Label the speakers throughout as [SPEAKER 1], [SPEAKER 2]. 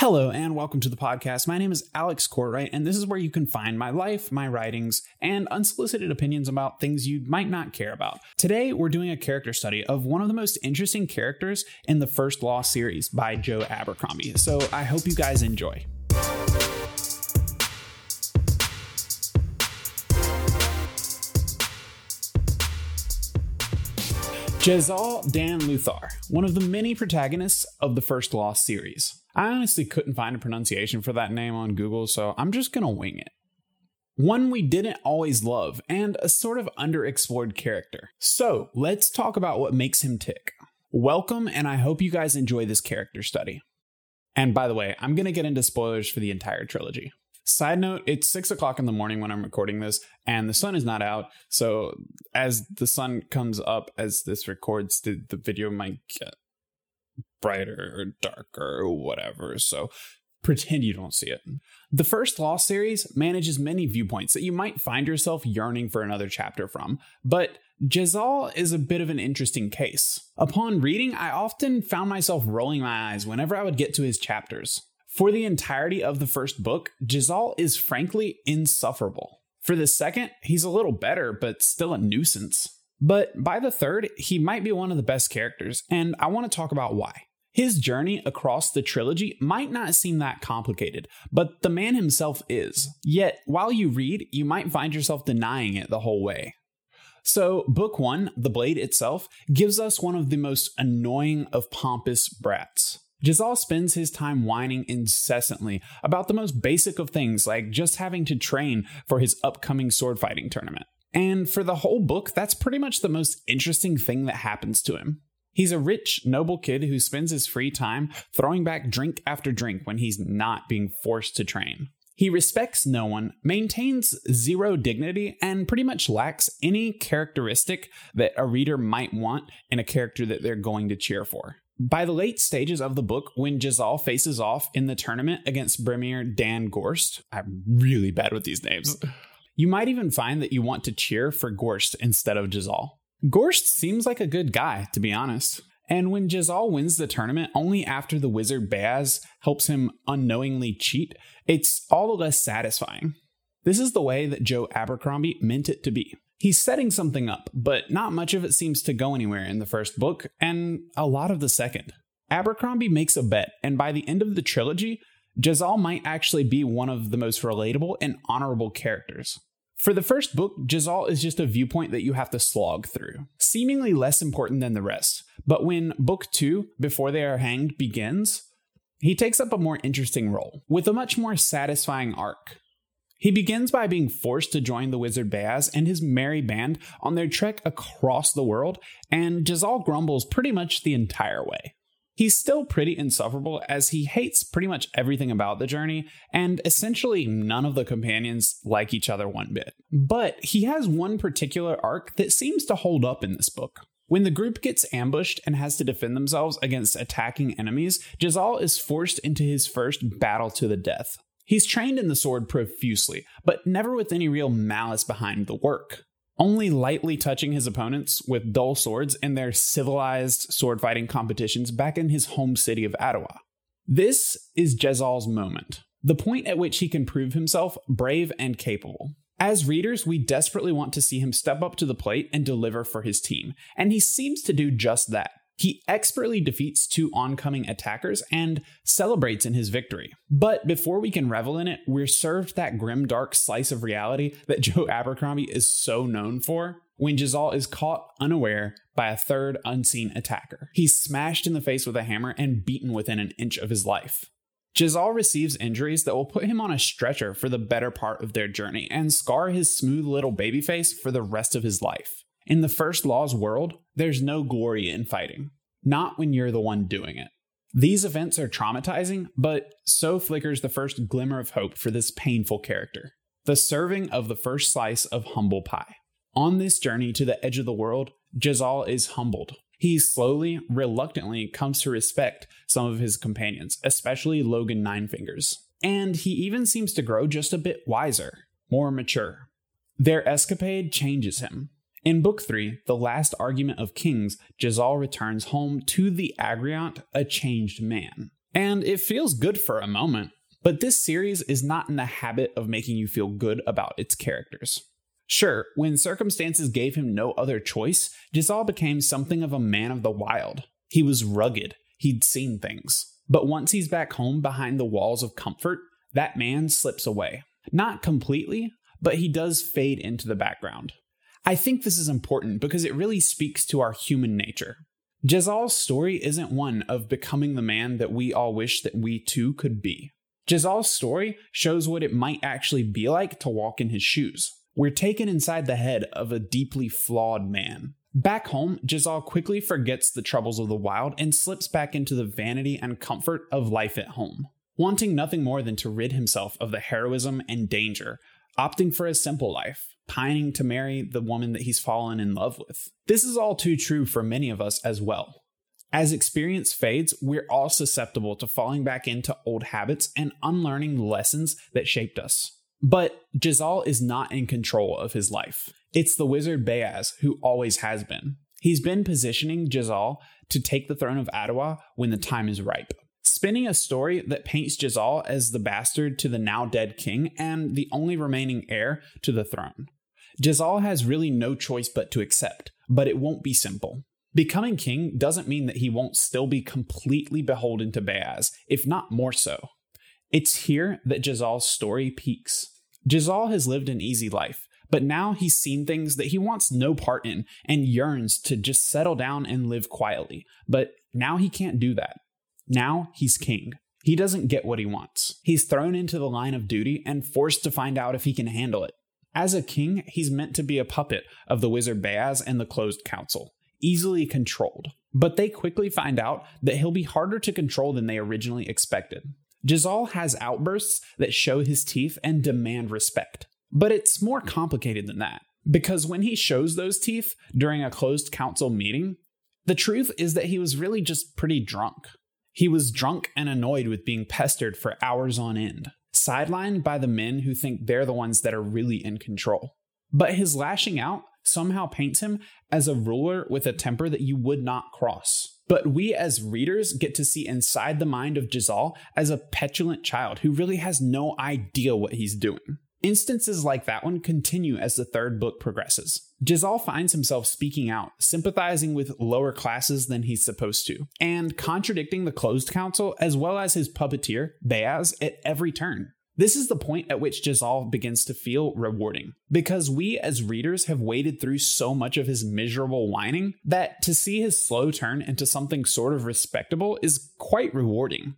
[SPEAKER 1] Hello and welcome to the podcast. My name is Alex Cortright, and this is where you can find my life, my writings, and unsolicited opinions about things you might not care about. Today, we're doing a character study of one of the most interesting characters in the First Law series by Joe Abercrombie. So I hope you guys enjoy. Jezal Dan Luthar, one of the many protagonists of the First Law series. I honestly couldn't find a pronunciation for that name on Google, so I'm just gonna wing it. One we didn't always love, and a sort of underexplored character. So let's talk about what makes him tick. Welcome, and I hope you guys enjoy this character study. And by the way, I'm gonna get into spoilers for the entire trilogy. Side note, it's six o'clock in the morning when I'm recording this, and the sun is not out. So as the sun comes up as this records, the, the video might get brighter or darker or whatever. So pretend you don't see it. The first Law series manages many viewpoints that you might find yourself yearning for another chapter from, but Jezal is a bit of an interesting case. Upon reading, I often found myself rolling my eyes whenever I would get to his chapters. For the entirety of the first book, Jezal is frankly insufferable. For the second, he's a little better, but still a nuisance. But by the third, he might be one of the best characters, and I want to talk about why. His journey across the trilogy might not seem that complicated, but the man himself is. Yet, while you read, you might find yourself denying it the whole way. So, Book 1, The Blade itself, gives us one of the most annoying of pompous brats. Jezal spends his time whining incessantly about the most basic of things, like just having to train for his upcoming sword fighting tournament. And for the whole book, that's pretty much the most interesting thing that happens to him. He's a rich, noble kid who spends his free time throwing back drink after drink when he's not being forced to train. He respects no one, maintains zero dignity, and pretty much lacks any characteristic that a reader might want in a character that they're going to cheer for. By the late stages of the book, when Jezal faces off in the tournament against Bremer Dan Gorst, I'm really bad with these names, you might even find that you want to cheer for Gorst instead of Jezal. Gorst seems like a good guy, to be honest. And when Jezal wins the tournament only after the wizard Bayaz helps him unknowingly cheat, it's all the less satisfying. This is the way that Joe Abercrombie meant it to be. He's setting something up, but not much of it seems to go anywhere in the first book, and a lot of the second. Abercrombie makes a bet, and by the end of the trilogy, Jezal might actually be one of the most relatable and honorable characters. For the first book, Jezal is just a viewpoint that you have to slog through, seemingly less important than the rest. But when book two, Before They Are Hanged, begins, he takes up a more interesting role, with a much more satisfying arc. He begins by being forced to join the wizard Bayaz and his merry band on their trek across the world, and Jezal grumbles pretty much the entire way. He's still pretty insufferable as he hates pretty much everything about the journey, and essentially none of the companions like each other one bit. But he has one particular arc that seems to hold up in this book. When the group gets ambushed and has to defend themselves against attacking enemies, Jezal is forced into his first battle to the death. He's trained in the sword profusely, but never with any real malice behind the work only lightly touching his opponents with dull swords in their civilized sword fighting competitions back in his home city of Adua. This is Jezal's moment, the point at which he can prove himself brave and capable. As readers, we desperately want to see him step up to the plate and deliver for his team, and he seems to do just that. He expertly defeats two oncoming attackers and celebrates in his victory. But before we can revel in it, we're served that grim, dark slice of reality that Joe Abercrombie is so known for when Jezal is caught unaware by a third unseen attacker. He's smashed in the face with a hammer and beaten within an inch of his life. Jezal receives injuries that will put him on a stretcher for the better part of their journey and scar his smooth little baby face for the rest of his life. In the first law's world, there's no glory in fighting, not when you're the one doing it. These events are traumatizing, but so flickers the first glimmer of hope for this painful character the serving of the first slice of humble pie. On this journey to the edge of the world, Jezal is humbled. He slowly, reluctantly comes to respect some of his companions, especially Logen Ninefingers. And he even seems to grow just a bit wiser, more mature. Their escapade changes him. In Book 3, The Last Argument of Kings, Jezal returns home to the Agriont a changed man. And it feels good for a moment, but this series is not in the habit of making you feel good about its characters. Sure, when circumstances gave him no other choice, Jezal became something of a man of the wild. He was rugged, he'd seen things. But once he's back home behind the walls of comfort, that man slips away. Not completely, but he does fade into the background. I think this is important because it really speaks to our human nature. Jezal's story isn't one of becoming the man that we all wish that we too could be. Jezal's story shows what it might actually be like to walk in his shoes. We're taken inside the head of a deeply flawed man. Back home, Jezal quickly forgets the troubles of the wild and slips back into the vanity and comfort of life at home, wanting nothing more than to rid himself of the heroism and danger, opting for a simple life, pining to marry the woman that he's fallen in love with. This is all too true for many of us as well. As experience fades, we're all susceptible to falling back into old habits and unlearning lessons that shaped us. But Jezal is not in control of his life. It's the wizard Bayaz who always has been. He's been positioning Jezal to take the throne of Adua when the time is ripe. Spinning a story that paints Jezal as the bastard to the now dead king and the only remaining heir to the throne. Jezal has really no choice but to accept, but it won't be simple. Becoming king doesn't mean that he won't still be completely beholden to Bayaz, if not more so. It's here that Jezal's story peaks. Jezal has lived an easy life, but now he's seen things that he wants no part in and yearns to just settle down and live quietly. But now he can't do that. Now he's king. He doesn't get what he wants. He's thrown into the line of duty and forced to find out if he can handle it. As a king, he's meant to be a puppet of the wizard Bayaz and the closed council, easily controlled. But they quickly find out that he'll be harder to control than they originally expected. Jezal has outbursts that show his teeth and demand respect. But it's more complicated than that, because when he shows those teeth during a closed council meeting, the truth is that he was really just pretty drunk. He was drunk and annoyed with being pestered for hours on end, sidelined by the men who think they're the ones that are really in control. But his lashing out somehow paints him as a ruler with a temper that you would not cross. But we as readers get to see inside the mind of Jezal as a petulant child who really has no idea what he's doing. Instances like that one continue as the third book progresses. Jezal finds himself speaking out, sympathizing with lower classes than he's supposed to, and contradicting the closed council as well as his puppeteer, Bayaz, at every turn. This is the point at which Jezal begins to feel rewarding, because we as readers have waded through so much of his miserable whining that to see his slow turn into something sort of respectable is quite rewarding.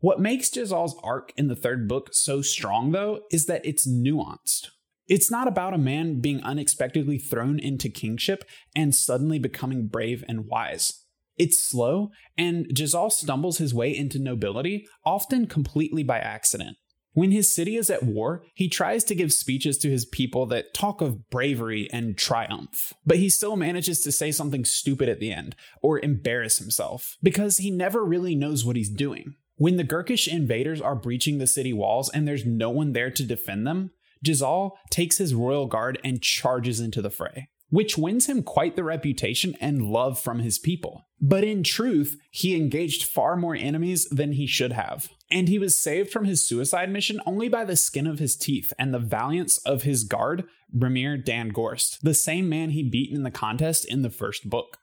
[SPEAKER 1] What makes Jezal's arc in the third book so strong, though, is that it's nuanced. It's not about a man being unexpectedly thrown into kingship and suddenly becoming brave and wise. It's slow, and Jezal stumbles his way into nobility, often completely by accident. When his city is at war, he tries to give speeches to his people that talk of bravery and triumph, but he still manages to say something stupid at the end or embarrass himself because he never really knows what he's doing. When the Gurkish invaders are breaching the city walls and there's no one there to defend them, Jezal takes his royal guard and charges into the fray which wins him quite the reputation and love from his people. But in truth, he engaged far more enemies than he should have. And he was saved from his suicide mission only by the skin of his teeth and the valiance of his guard, Bremer Dan Gorst, the same man he beat in the contest in the first book.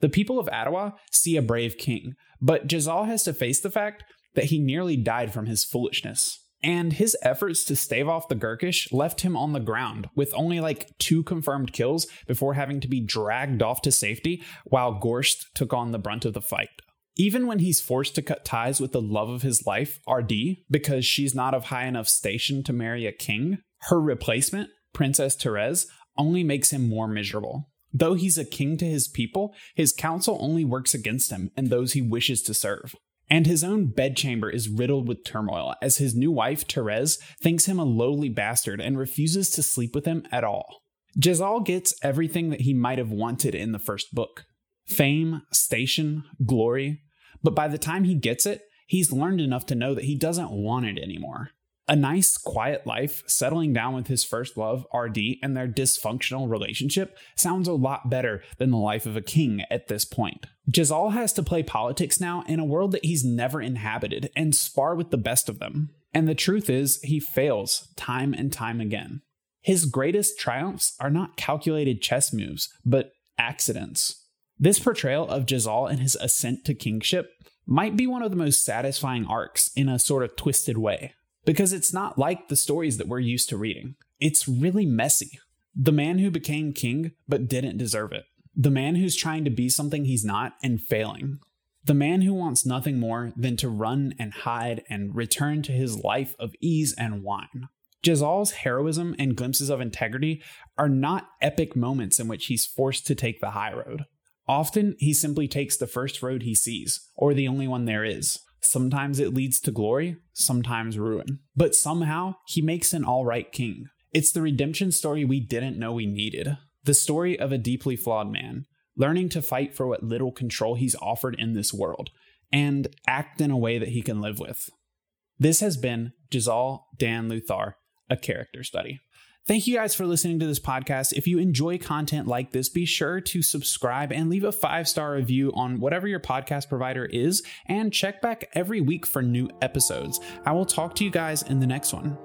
[SPEAKER 1] The people of Adua see a brave king, but Jezal has to face the fact that he nearly died from his foolishness and his efforts to stave off the Gurkish left him on the ground with only like two confirmed kills before having to be dragged off to safety while Gorst took on the brunt of the fight. Even when he's forced to cut ties with the love of his life, Ardee, because she's not of high enough station to marry a king, her replacement, Princess Terez, only makes him more miserable. Though he's a king to his people, his council only works against him and those he wishes to serve. And his own bedchamber is riddled with turmoil as his new wife, Terez, thinks him a lowly bastard and refuses to sleep with him at all. Jezal gets everything that he might have wanted in the first book fame, station, glory. But by the time he gets it, he's learned enough to know that he doesn't want it anymore. A nice, quiet life, settling down with his first love, Ardee, and their dysfunctional relationship sounds a lot better than the life of a king at this point. Jezal has to play politics now in a world that he's never inhabited and spar with the best of them. And the truth is, he fails time and time again. His greatest triumphs are not calculated chess moves, but accidents. This portrayal of Jezal and his ascent to kingship might be one of the most satisfying arcs in a sort of twisted way because it's not like the stories that we're used to reading. It's really messy. The man who became king but didn't deserve it. The man who's trying to be something he's not and failing. The man who wants nothing more than to run and hide and return to his life of ease and wine. Jezal's heroism and glimpses of integrity are not epic moments in which he's forced to take the high road. Often, he simply takes the first road he sees, or the only one there is. Sometimes it leads to glory, sometimes ruin. But somehow, he makes an alright king. It's the redemption story we didn't know we needed. The story of a deeply flawed man, learning to fight for what little control he's offered in this world, and act in a way that he can live with. This has been Jezal Dan Luthar, a character study. Thank you guys for listening to this podcast. If you enjoy content like this, be sure to subscribe and leave a five star review on whatever your podcast provider is, and check back every week for new episodes. I will talk to you guys in the next one.